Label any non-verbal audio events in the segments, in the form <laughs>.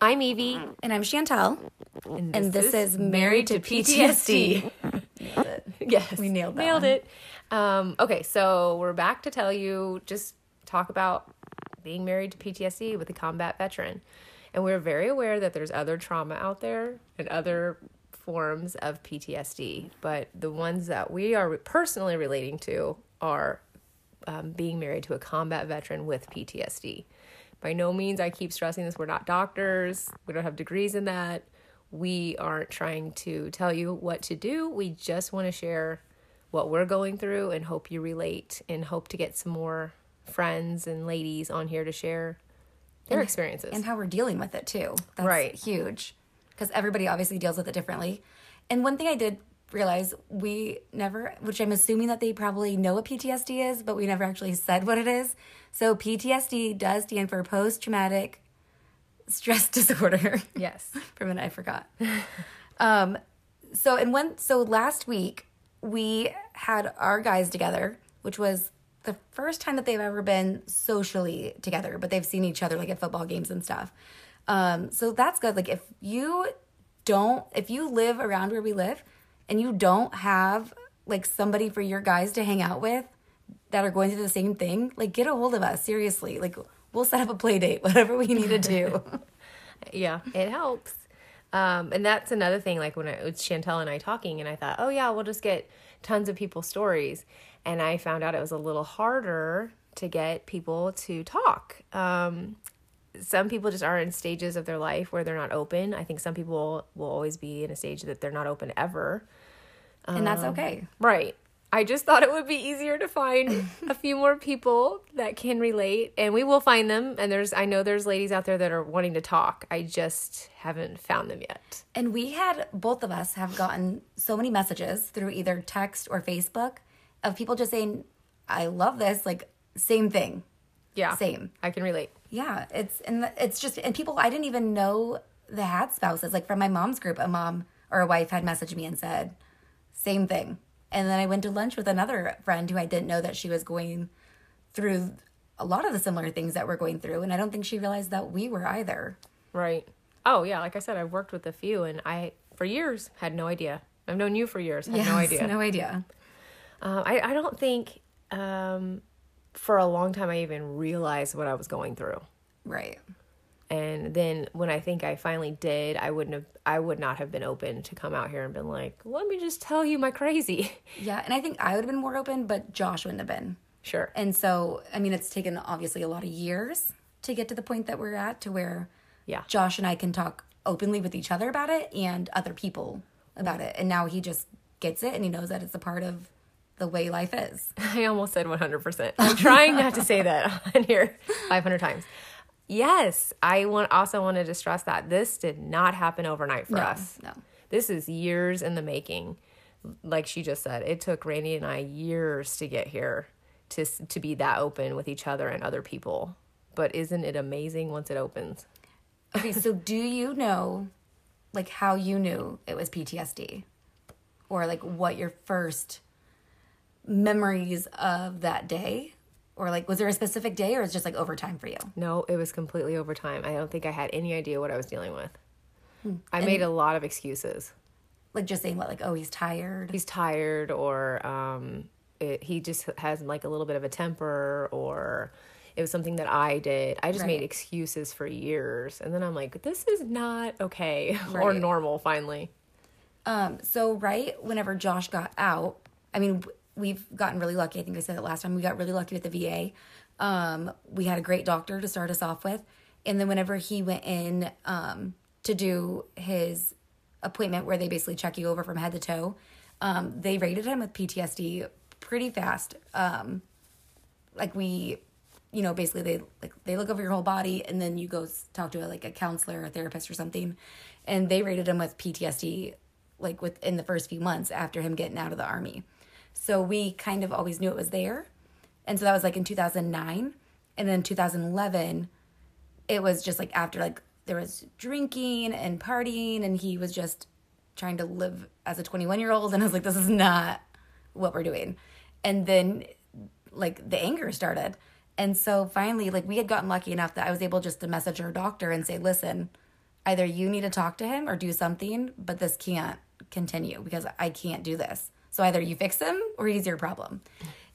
I'm Evie, And I'm Chantel. and And this is Married to PTSD. <laughs> yes, We nailed that Nailed one. it. Um, okay, so we're back to tell you just talk about being married to PTSD with a combat veteran, and we're very aware that there's other trauma out there and other forms of PTSD, but the ones that we are personally relating to are um, being married to a combat veteran with PTSD. By no means, I keep stressing this, we're not doctors, we don't have degrees in that. We aren't trying to tell you what to do. We just want to share what we're going through and hope you relate and hope to get some more friends and ladies on here to share their experiences. And how we're dealing with it too. That's Right. huge. Because everybody obviously deals with it differently. And one thing I did realize we never, which I'm assuming that they probably know what PTSD is, but we never actually said what it is. So PTSD does stand for post traumatic stress <laughs> disorder. yes. For a minute, I forgot. <laughs> um, so and when so last week we had our guys together, which was the first time that they've ever been socially together, but they've seen each other like at football games and stuff. Um, so that's good. Like if you don't, if you live around where we live, and you don't have like somebody for your guys to hang out with that are going through the same thing, like get a hold of us. Seriously, like we'll set up a play date, <laughs> whatever we need to do. <laughs> yeah, it helps. Um, and that's another thing. Like when it was Chantel and I talking, and I thought, oh yeah, we'll just get tons of people's stories. And I found out it was a little harder to get people to talk. Um, some people just are in stages of their life where they're not open. I think some people will always be in a stage that they're not open ever. And that's um, okay. Right. I just thought it would be easier to find a few more people that can relate and we will find them and there's I know there's ladies out there that are wanting to talk. I just haven't found them yet. And we had both of us have gotten so many messages through either text or Facebook of people just saying, "I love this." Like same thing. Yeah. Same. I can relate. Yeah, it's and it's just and people I didn't even know they had spouses. Like from my mom's group, a mom or a wife had messaged me and said, "Same thing." And then I went to lunch with another friend who I didn't know that she was going through a lot of the similar things that we're going through, and I don't think she realized that we were either. Right. Oh, yeah, like I said I've worked with a few and I for years had no idea. I've known you for years, had no idea. No idea. Uh, I I don't think um for a long time I even realized what I was going through. Right. And then when i think i finally did i wouldn't have i would not have been open to come out here and been like let me just tell you my crazy <laughs> Yeah, and I think I would have been more open, but Josh wouldn't have been. sure And so, I mean, it's taken obviously a lot of years to get to the point that we're at to where yeah Josh and I can talk openly with each other about it and other people about mm-hmm. it. And now he just gets it and he knows that it's a part of the way life is. <laughs> i almost said 100% i'm trying not to say that <laughs> on here 500 times yes i want also wanted to stress that this did not happen overnight for No, us no. this is years in the making like she just said it took randy and i years to get here to to be that open with each other and other people but isn't it amazing once it opens Okay, so do you know like how you knew it was PTSD? Or like what your first memories of that day? Or like was there a specific day or is it just like overtime for you? No, it was completely over time. I don't think I had any idea what I was dealing with. Hmm. I made a lot of excuses. Like just saying what like oh he's tired. He's tired, or um, it, he just has like a little bit of a temper, or it was something that I did. I just made excuses for years, and then I'm like, this is not okay <laughs> or normal. Finally, Um, so right whenever Josh got out, I mean, we've gotten really lucky. I think I said it last time. We got really lucky with the VA. Um, we had a great doctor to start us off with, and then whenever he went in um, to do his appointment, where they basically check you over from head to toe, um, they rated him with PTSD pretty fast. Um, like we you know basically they like they look over your whole body and then you go talk to a, like a counselor or a therapist or something and they rated him with ptsd like within the first few months after him getting out of the army so we kind of always knew it was there. And so that was like in 2009 and then 2011 it was just like after like there was drinking and partying and he was just trying to live as a 21 year old and i was like this is not what we're doing. And then like the anger started. And so finally like we had gotten lucky enough that i was able just to message our doctor and say listen either you need to talk to him or do something, but this can't continue because I can't do this. So either you fix him or he's your problem.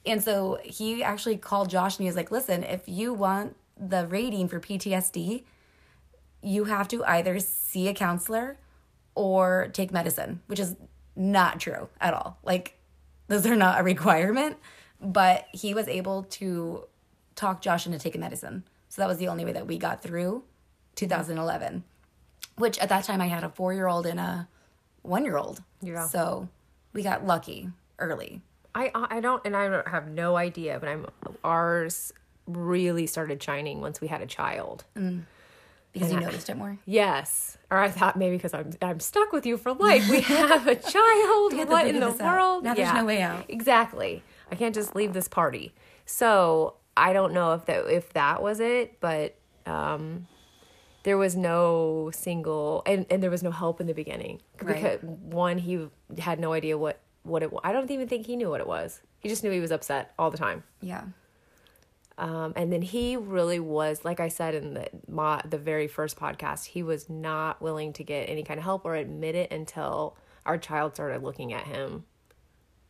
And so he actually called Josh and he was like, listen, if you want the rating for PTSD, you have to either see a counselor or take medicine, which is not true at all. Like, those are not a requirement, but he was able to talk Josh into taking medicine. So that was the only way that we got through 2011, which at that time I had a four year old and a one year old. Yeah. So we got lucky early. I I don't and I don't have no idea, but I'm ours really started shining once we had a child. because you noticed it more. Yes. Or I thought maybe because I'm I'm stuck with you for life. We have a <laughs> child. what in the this out. world? Now there's no way out. Exactly. I can't just leave this party. So I don't know if that if that was it, but um, there was no single and, and there was no help in the beginning Right. because one he had no idea what what it. I don't even think he knew what it was. He just knew he was upset all the time. Yeah. Um, and then he really was, like I said in the my, the very first podcast, he was not willing to get any kind of help or admit it until our child started looking at him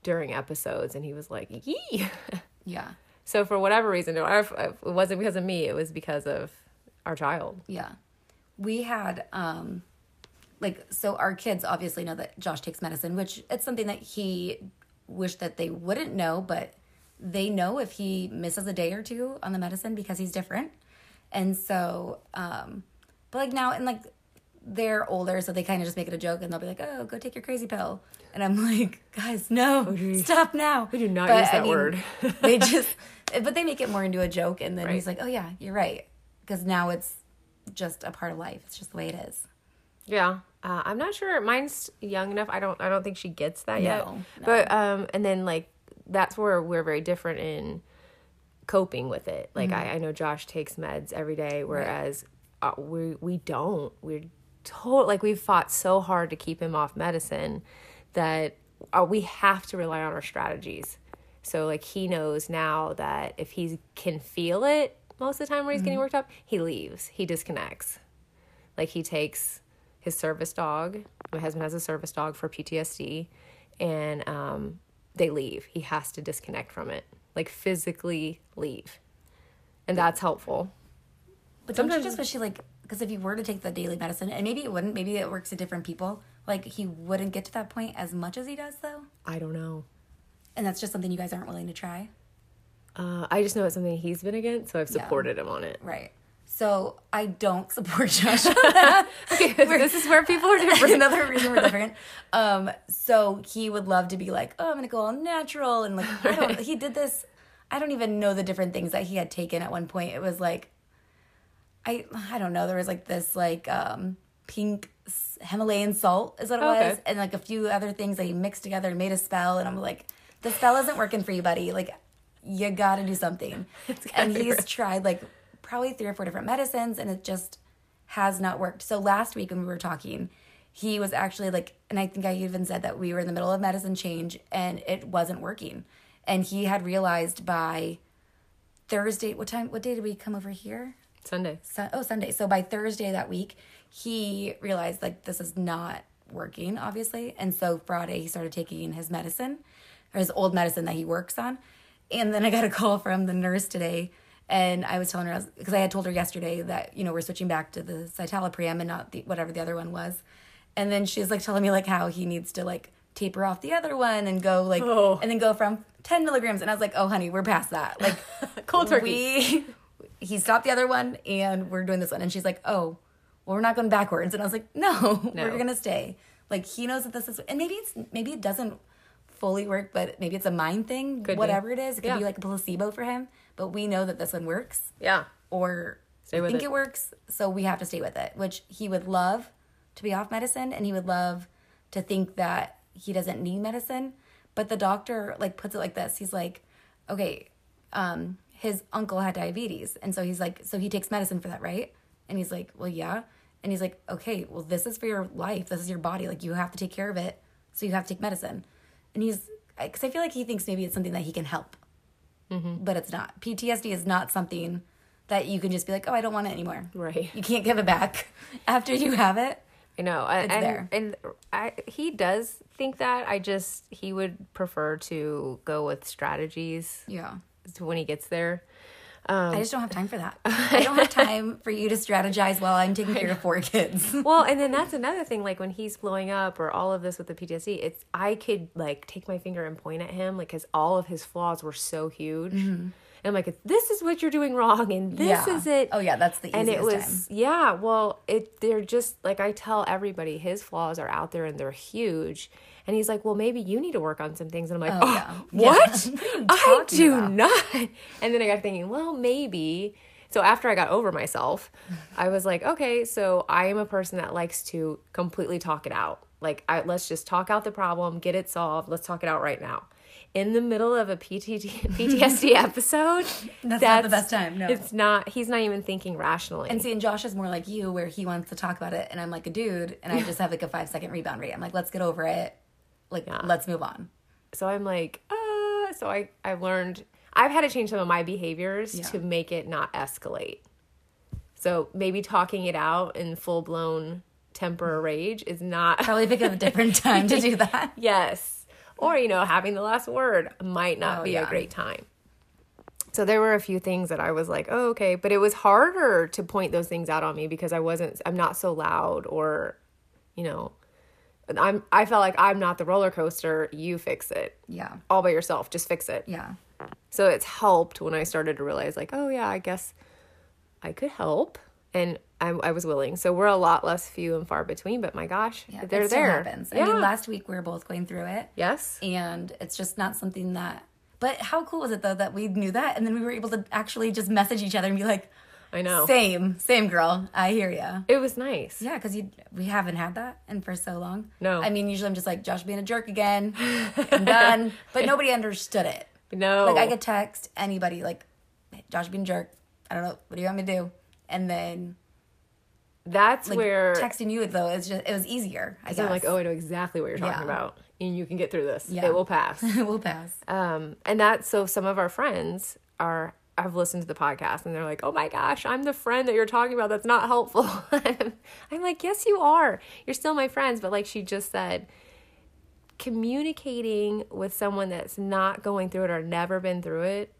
during episodes, and he was like, "Yee." <laughs> Yeah. so for whatever reason, it wasn't because of me; it was because of our child. Yeah. We had um like so our kids obviously know that Josh takes medicine, which it's something that he wished that they wouldn't know, but they know if he misses a day or two on the medicine because he's different. And so um but like now and like they're older so they kind of just make it a joke and they'll be like, "Oh, go take your crazy pill." And I'm <laughs> like, "Guys, no. Stop now." We do not But, use I that word. they <laughs> just but they make it more into a joke and then Right. he's like, "Oh yeah, you're right." Because now it's just a part of life. It's just the way it is. Yeah. Uh, I'm not sure. Mine's young enough. I don't. I don't think she gets that yet. No, no. But um, and then like that's where we're very different in coping with it. Like Mm-hmm. I, I know Josh takes meds every day, whereas uh, we we don't. We're total like we've fought so hard to keep him off medicine that uh, we have to rely on our strategies. So like he knows now that if he can feel it most of the time where he's Mm-hmm. getting worked up, he leaves. He disconnects. Like he takes his service dog. My husband has a service dog for PTSD, and um, they leave. He has to disconnect from it, like physically leave, and that's helpful. But Sometimes- just wish he like because if you were to take the daily medicine, and maybe it wouldn't, maybe it works to different people. Like he wouldn't get to that point as much as he does, though. I don't know. And that's just something you guys aren't willing to try, Uh, I just know it's something he's been against, so I've Yeah. supported him on it. right? So I don't support <laughs> Josh. <laughs> Okay, <laughs> this is where people are different. Another reason we're different. Um, so he would love to be like, oh, I'm gonna go all natural, and like I don't. He did this. I don't even know the different things that he had taken at one point. It was like, I I don't know. There was like this like um, pink Himalayan salt is what it Oh, Okay. was, and like a few other things that he mixed together and made a spell. And I'm like, the spell isn't working for you, buddy. Like, you got to do something. <laughs> And he's tried like probably three or four different medicines, and it just has not worked. So last week when we were talking, he was actually like, and I think I even said that we were in the middle of medicine change and it wasn't working. And he had realized by Thursday, what time, what day did we come over here? Sunday. Sun, oh Sunday. So by Thursday that week, he realized like this is not working, obviously, and so Friday he started taking his medicine, or his old medicine that he works on, and then I got a call from the nurse today, and I was telling her because I had told her yesterday that you know we're switching back to the citalopram and not the whatever the other one was, and then she's like telling me like how he needs to like taper off the other one and go like Oh. and then go from 10 milligrams and i was like oh honey we're past that like <laughs> Cold turkey. we he stopped the other one and we're doing this one and she's like oh well we're not going backwards and i was like no, No. we're gonna stay like he knows that this is and maybe it's maybe it doesn't fully work but maybe it's a mind thing Could be. whatever it is it could Yeah. be like a placebo for him but we know that this one works Yeah. or Stay I think it. it. works so we have to stay with it which he would love to be off medicine and he would love to think that he doesn't need medicine but the doctor like puts it like this he's like okay um his uncle had diabetes and so he's like so he takes medicine for that right and he's like well yeah and he's like okay well this is for your life this is your body like you have to take care of it so you have to take medicine and he's because i feel like he thinks maybe it's something that he can help mm-hmm. but it's not ptsd is not something that you can just be like, oh, I don't want it anymore. Right. You can't give it back <laughs> after you have it. I know, and there. and I he does think that. I just he would prefer to go with strategies Yeah. when he gets there. Um, I just don't have time for that. <laughs> I don't have time for you to strategize while I'm taking care of four <laughs> kids. well, and then <laughs> that's another thing. Like when he's blowing up or all of this with the PTSD, it's I could like take my finger and point at him, like because all of his flaws were so huge. Mm-hmm. And I'm like, this is what you're doing wrong, and this Yeah. is it. Oh, yeah, that's the and it was easiest yeah. Well, it they're just like I tell everybody, his flaws are out there and they're huge. And he's like, well, maybe you need to work on some things. And I'm like, Oh, oh, yeah. <laughs> what? Yeah. <laughs> What are you I do about? not. And then I got thinking, well, maybe. So after I got over myself, <laughs> I was like, okay, so I am a person that likes to completely talk it out. Like, I, let's just talk out the problem, get it solved. Let's talk it out right now. In the middle of a PTT, <laughs> PTSD episode, That's not the best time, no. It's not. He's not even thinking rationally. And see, and Josh is more like you, where he wants to talk about it, and I'm like a dude, and I just have like a five second rebound rate. I'm like, let's get over it. Like, let's move on. so I'm like, uh, so I I've learned I've had to change some of my behaviors Yeah. to make it not escalate. So maybe talking it out in full blown temper or rage is not Probably pick a different <laughs> time to do that. yes. Or you know, having the last word might not Oh, be yeah. a great time. So there were a few things that I was like, "Oh, okay," but it was harder to point those things out on me because I wasn't I'm not so loud or you know, I'm I felt like I'm not the roller coaster, you fix it Yeah. all by yourself. Just fix it. Yeah. So it's helped when I started to realize, like, oh yeah, I guess I could help, and I, I was willing. So we're a lot less few and far between. But my gosh, Yeah. they're it still there. happens. Yeah. I mean, last week we were both going through it, yes. and it's just not something that. But how cool was it though that we knew that, and then we were able to actually just message each other and be like, I know. "Same, same girl. I hear ya." It was nice. Yeah, because we haven't had that and for so long. No. I mean usually I'm just like Josh being a jerk again. <laughs> I'm done. But nobody understood it. No. Like I could text anybody like Josh being a jerk. I don't know. What do you want me to do? And then That's like where texting you though it's just it was easier. I guess. I'm like, oh, I know exactly what you're talking Yeah. about, and you can get through this. Yeah. It will pass. <laughs> it will pass. um, and that so some of our friends are have listened to the podcast and they're like, oh my gosh, I'm the friend that you're talking about. That's not helpful. <laughs> I'm like, yes, you are. You're still my friends, but like she just said, communicating with someone that's not going through it or never been through it,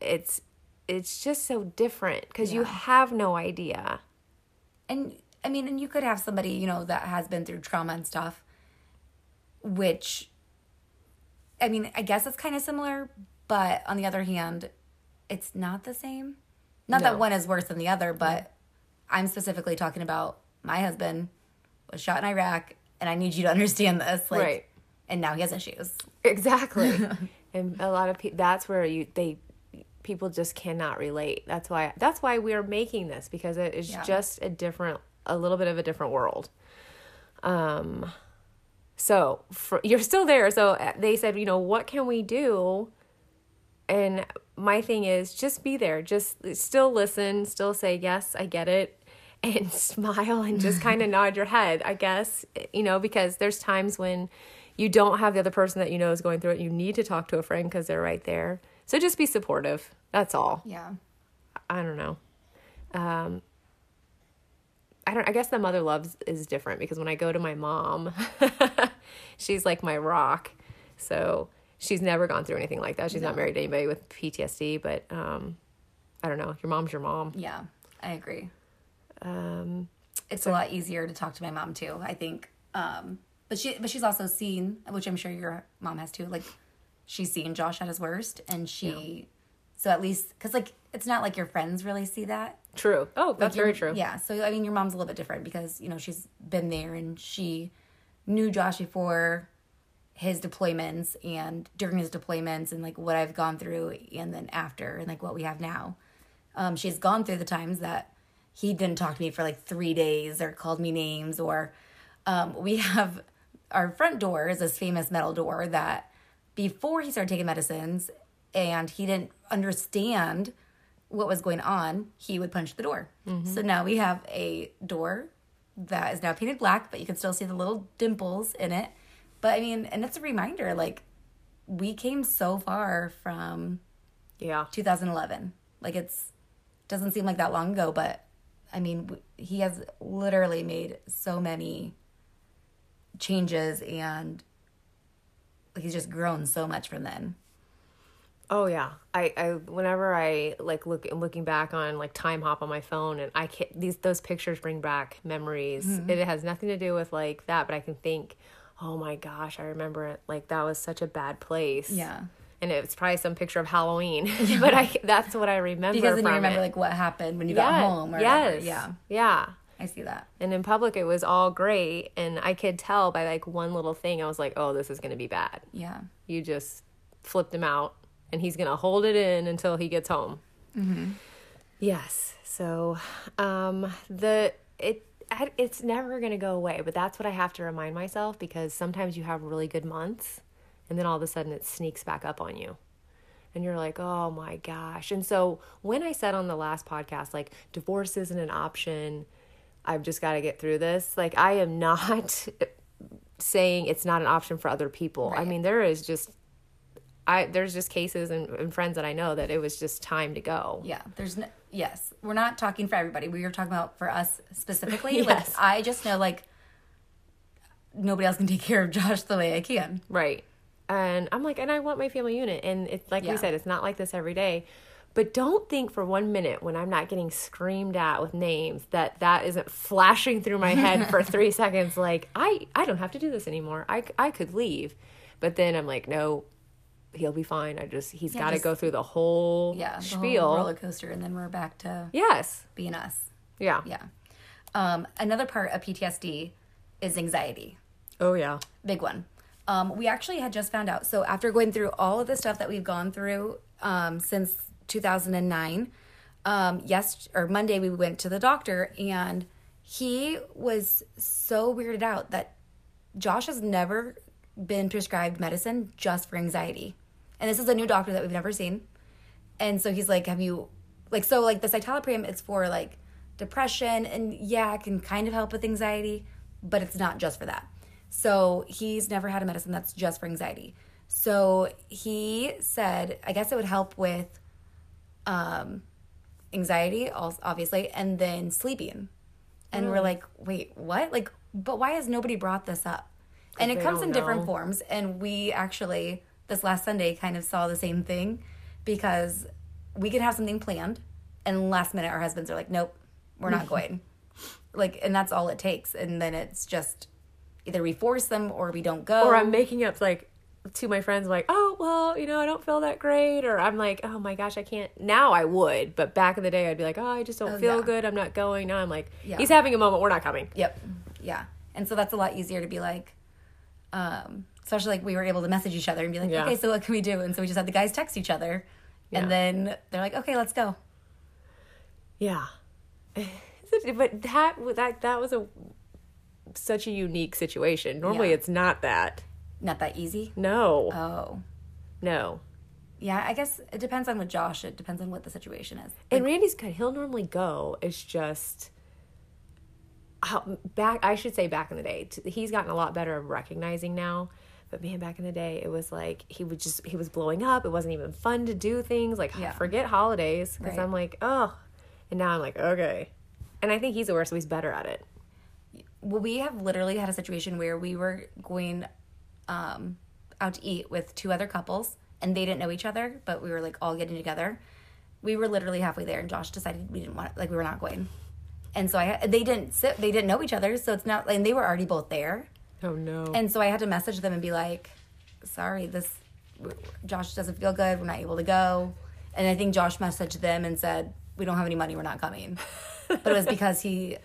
it's it's just so different because you have no idea. And I mean, and you could have somebody, you know, that has been through trauma and stuff, which, I mean, I guess it's kind of similar, but on the other hand, it's not the same. Not No. that one is worse than the other, but I'm specifically talking about my husband was shot in Iraq, and I need you to understand this. Like, Right. And now he has issues. Exactly. <laughs> and a lot of people that's where you they people just cannot relate. That's why that's why we're making this because it is Yeah. just a different a little bit of a different world. Um so for, you're still there. So uh, they said, you know, what can we do? And my thing is just be there. Just still listen, still say, yes, I get it. <laughs> And smile and just kind of <laughs> nod your head, I guess, you know, because there's times when you don't have the other person that you know is going through it. You need to talk to a friend because they're right there. So just be supportive. That's all. Yeah. I don't know. Um, I don't. I guess the mother loves is different because when I go to my mom, <laughs> she's like my rock. So she's never gone through anything like that. She's not married to anybody with PTSD, but um, I don't know. Your mom's your mom. Yeah. I agree. Um, it's a lot easier to talk to my mom too. I think, um, but she but she's also seen, which I'm sure your mom has too. Like she's seen Josh at his worst, and she, so at least because like it's not like your friends really see that. true. Oh, that's Your- very true. Yeah. So I mean, your mom's a little bit different because you know she's been there and she knew Josh before his deployments and during his deployments and like what I've gone through and then after and like what we have now. Um, she's gone through the times that he didn't talk to me for like three days or called me names or um, we have our front door is this famous metal door that before he started taking medicines and he didn't understand what was going on, he would punch the door. Mm-hmm. So now we have a door that is now painted black, but you can still see the little dimples in it. But I mean, and it's a reminder like we came so far from Yeah. 2011. Like it's doesn't seem like that long ago, but I mean, he has literally made so many changes and he's just grown so much from then. Oh yeah, I, I whenever I like look looking back on like time hop on my phone and I can these those pictures bring back memories. Mm-hmm. It has nothing to do with like that, but I can think, oh my gosh, I remember it. Like that was such a bad place. Yeah. and it's probably some picture of Halloween, <laughs> <laughs> but I that's what I remember. Because then you remember it. like what happened when you yeah, got home or whatever. yes, Yeah. yeah. I see that. And in public, it was all great, and I could tell by like one little thing, I was like, oh, this is gonna be bad. Yeah. you just flipped him out and he's gonna hold it in until he gets home. Yes. So um the it it's never gonna go away but that's what i have to remind myself because sometimes you have really good months and then all of a sudden it sneaks back up on you. And you're like oh my gosh. And so when i said on the last podcast like divorce isn't an option i've just got to get through this like i am <laughs> not saying it's not an option for other people. I mean there is just I there's just cases and, and friends that I know that it was just time to go. Yeah. There's no, yes. We're not talking for everybody. We were talking about for us specifically. <laughs> Yes. Like, I just know like nobody else can take care of Josh the way I can. Right. And I'm like, and I want my family unit. And it's like Yeah. we said, it's not like this every day. But don't think for one minute when I'm not getting screamed at with names that that isn't flashing through my head for <laughs> three seconds. Like I, I don't have to do this anymore. I, I could leave, but then I'm like, no, he'll be fine. I just he's Yeah, got to go through the whole Yeah. the whole roller coaster. And then we're back to yes. being us. Yeah. Yeah. Um, another part of PTSD is anxiety. Oh yeah. Big one. Um, we actually had just found out. So after going through all of the stuff that we've gone through um, since 2009, um, yes, or Monday we went to the doctor and he was so weirded out that Josh has never been prescribed medicine just for anxiety. And this is a new doctor that we've never seen. And so he's like, Have you, like, so like the citalopram, it's for like depression. And yeah, it can kind of help with anxiety, but it's not just for that. So he's never had a medicine that's just for anxiety. So he said, I guess it would help with um, anxiety, also, obviously, and then sleeping. And we're like, wait, what? Like, but why has nobody brought this up? And it comes in different forms. And we actually, this last Sunday, kind of saw the same thing because we could have something planned, and last minute our husbands are like, nope, we're not <laughs> going. like, and that's all it takes. And then it's just either we force them or we don't go. or I'm making up like to my friends like, oh well, you know, I don't feel that great, or I'm like, oh my gosh, I can't. Now I would, but back in the day, I'd be like, oh, I just don't Oh, feel yeah. good. I'm not going. Now I'm like, Yeah. he's having a moment. We're not coming. Yep. Yeah. And so that's a lot easier to be like, um, especially like we were able to message each other and be like, Yeah. okay, so what can we do? And so we just had the guys text each other. Yeah. And then they're like, okay, let's go. Yeah, <laughs> but that that that was a such a unique situation. Normally, Yeah. it's not that. Not that easy. No, Oh. no. Yeah, I guess it depends on with Josh. It depends on what the situation is. And Randy's good. He'll normally go. It's just how back. I should say back in the day. t- He's gotten a lot better of recognizing now. But man, back in the day, it was like he would just he was blowing up. It wasn't even fun to do things like Yeah. forget holidays because Right. I'm like oh, and now I'm like okay, and I think he's aware, so he's better at it. Well, we have literally had a situation where we were going um, out to eat with two other couples, and they didn't know each other, but we were like all getting together. We were literally halfway there, and Josh decided we didn't want like we were not going, and so I they didn't sit, they didn't know each other, so it's not and they were already both there, Oh no. and so I had to message them and be like, "Sorry, this Josh doesn't feel good. We're not able to go," and I think Josh messaged them and said, "We don't have any money. We're not coming," <laughs> but it was because he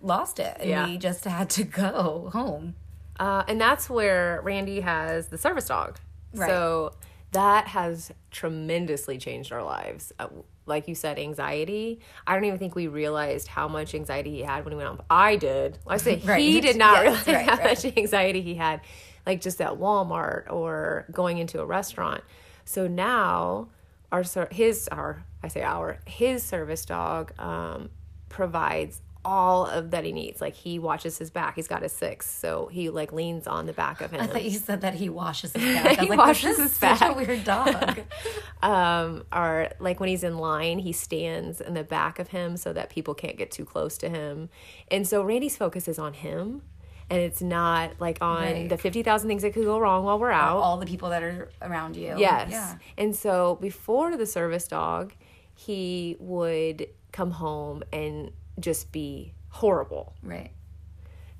lost it, and Yeah. we just had to go home. Uh, and that's where Randy has the service dog. Right. So that has tremendously changed our lives. Uh, like you said, anxiety. I don't even think we realized how much anxiety he had when he went on. I did. I say <laughs> Right. he did not <laughs> Yes, realize right, how right. much anxiety he had, like just at Walmart or going into a restaurant. So now our his our I say our his service dog um, provides all of that he needs. Like he watches his back. He's got his six, so he like leans on the back of him. I thought you said that he washes his <laughs> back. He like, washes his such back. a weird dog. <laughs> um, or like when he's in line, he stands in the back of him so that people can't get too close to him. And so Randy's focus is on him, and it's not like on Right. the fifty thousand things that could go wrong while we're out. All the people that are around you. Yes. Yeah. And so before the service dog, he would come home and just be horrible. Right.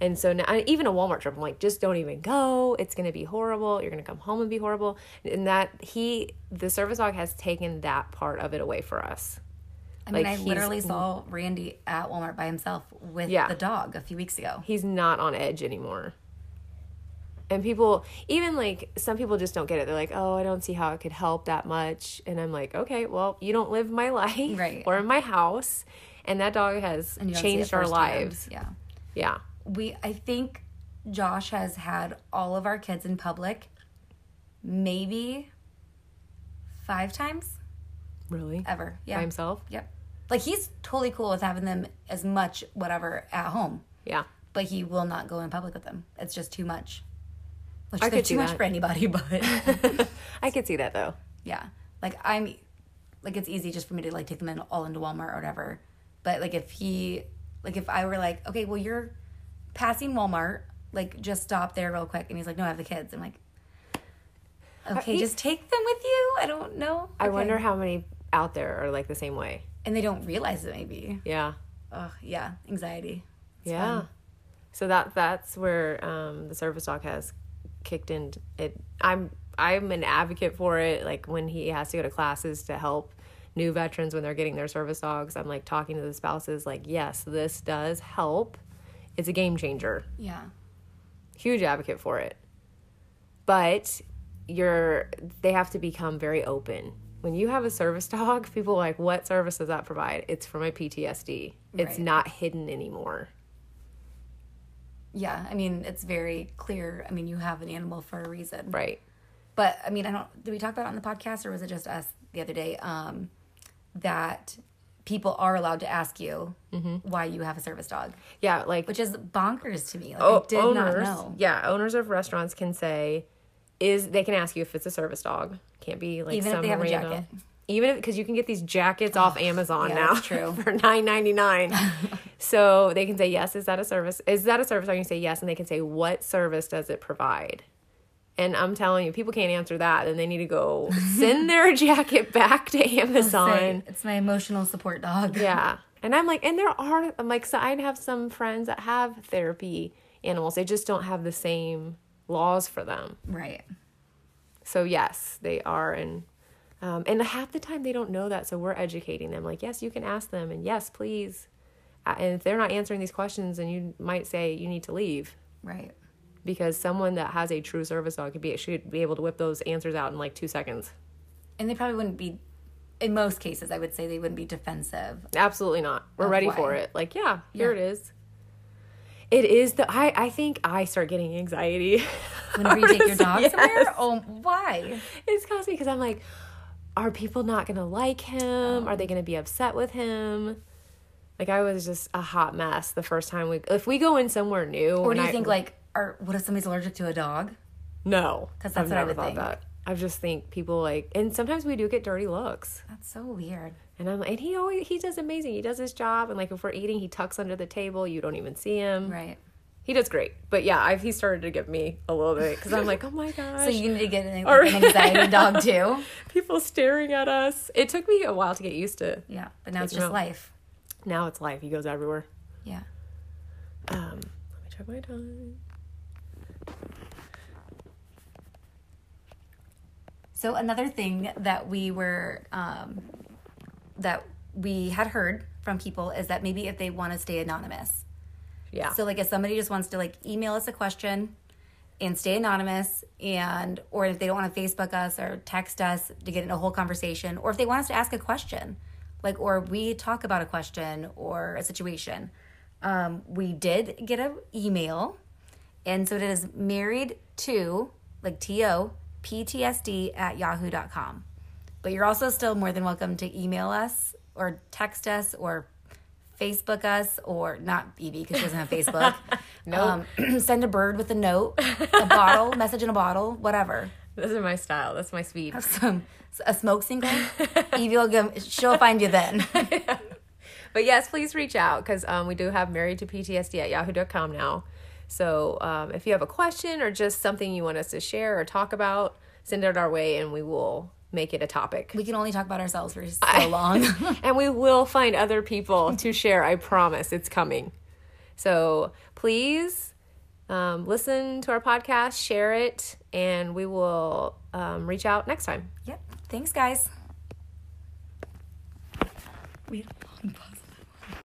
And so now, even a Walmart trip, I'm like, just don't even go. It's going to be horrible. You're going to come home and be horrible. And that he, the service dog has taken that part of it away for us. I mean, Like, I literally saw Randy at Walmart by himself with Yeah. the dog a few weeks ago. He's not on edge anymore. And people, even like some people just don't get it. They're like, oh, I don't see how it could help that much. And I'm like, okay, well, you don't live my <laughs> life Right. or in my house. And that dog has And you don't see it changed our lives. Yeah. Yeah. We, I think Josh has had all of our kids in public maybe five times Really? ever. Yeah. By himself? Yep. Like he's totally cool with having them as much whatever at home, Yeah. but he will not go in public with them. It's just too much. Which I could too see much that. for anybody, but <laughs> I could see that though. yeah. Like I'm like it's easy just for me to like take them in all into Walmart or whatever. But like if he like if I were like, okay, well you're passing Walmart, like just stop there real quick and he's like, No, I have the kids. I'm like Okay, he- just take them with you. I don't know. I Okay. wonder how many out there are like the same way. And they don't realize it maybe. Yeah. Oh yeah, anxiety. It's yeah. fun. So that that's where um, the service dog has kicked in. It I'm I'm an advocate for it. Like when he has to go to classes to help new veterans when they're getting their service dogs, I'm like talking to the spouses. Like, yes, this does help. It's a game changer. Yeah. Huge advocate for it. But you're they have to become very open. When you have a service <laughs> dog, people are like, what service does that provide? It's for my PTSD. It's Right. not hidden anymore. Yeah, I mean, it's very clear. I mean, you have an animal for a reason. Right. But I mean, I don't. Did we talk about it on the podcast, or was it just us the other day? Um, that people are allowed to ask you Mm-hmm. why you have a service dog, Yeah, like which is bonkers to me. Like, oh, I did owners, not know. yeah, owners of restaurants can say, is they can ask you if it's a service dog. Can't be like Even if some they have a random. jacket. Even if because you can get these jackets off Amazon yeah, now that's <laughs> true. for nine ninety nine. <laughs> so they can say yes. Is that a service? Is that a service? dog? You say yes, and they can say what service does it provide. And I'm telling you, people can't answer that. Then they need to go <laughs> send their <laughs> jacket back to Amazon. Say, it's my emotional support dog. Yeah. <laughs> And I'm like, and there are, I'm like, so I have some friends that have therapy animals. They just don't have the same laws for them. Right. So yes, they are. And, um, and half the time they don't know that. So we're educating them like, yes, you can ask them. And yes, please. And if they're not answering these questions, then you might say you need to leave Right. because someone that has a true service dog could be, should be able to whip those answers out in like two seconds. And they probably wouldn't be. In most cases, I would say they wouldn't be defensive. Absolutely not. We're ready why? for it. Like, yeah, here Yeah. it is. It is the I I think I start getting anxiety. Whenever you take your <laughs> dog Yes. somewhere, oh, why? It's causing me because I'm like, are people not gonna like him? Oh. Are they gonna be upset with him? Like I was just a hot mess the first time we. If we go in somewhere new, Or do you I- think like, are what if somebody's allergic to a dog? no? 'Cause I've that's what I would thought think. that. I just think people like, and sometimes we do get dirty looks. That's so weird. And I'm and he always he does amazing. He does his job, and like if we're eating, he tucks under the table. You don't even see him. Right. He does great, but yeah, I've, he started to give me a little bit because I'm like, oh my <laughs> gosh, So you need to get an, like, an anxiety dog too. <laughs> people staring at us. It took me a while to get used to. Yeah, but now it's just out. life. Now it's life. He goes everywhere. Yeah. Um, let me check my time. So another thing that we were um, that we had heard from people is that maybe if they want to stay anonymous. Yeah. So like if somebody just wants to like email us a question and stay anonymous and or if they don't want to Facebook us or text us to get in a whole conversation or if they want us to ask a question like or we talk about a question or a situation. Um, we did get an email and so it is married to like to ptsd at yahoo.com but you're also still more than welcome to email us or text us or Facebook us or not Evie because she doesn't have Facebook. <laughs> Nope. Um, <clears throat> send a bird with a note, a bottle, <laughs> message in a bottle, whatever. Those are my style. That's my speed. Have some a smoke signal. Evie will give, she'll find you then. <laughs> But yes, please reach out because um, we do have married to PTSD at yahoo.com now. So um, if you have a question or just something you want us to share or talk about, send it our way and we will make it a topic. we can only talk about ourselves for so long. <laughs> and we will find other people to share. I promise it's coming. So please um, listen to our podcast, share it, and we will um, reach out next time. yep. Thanks, guys. We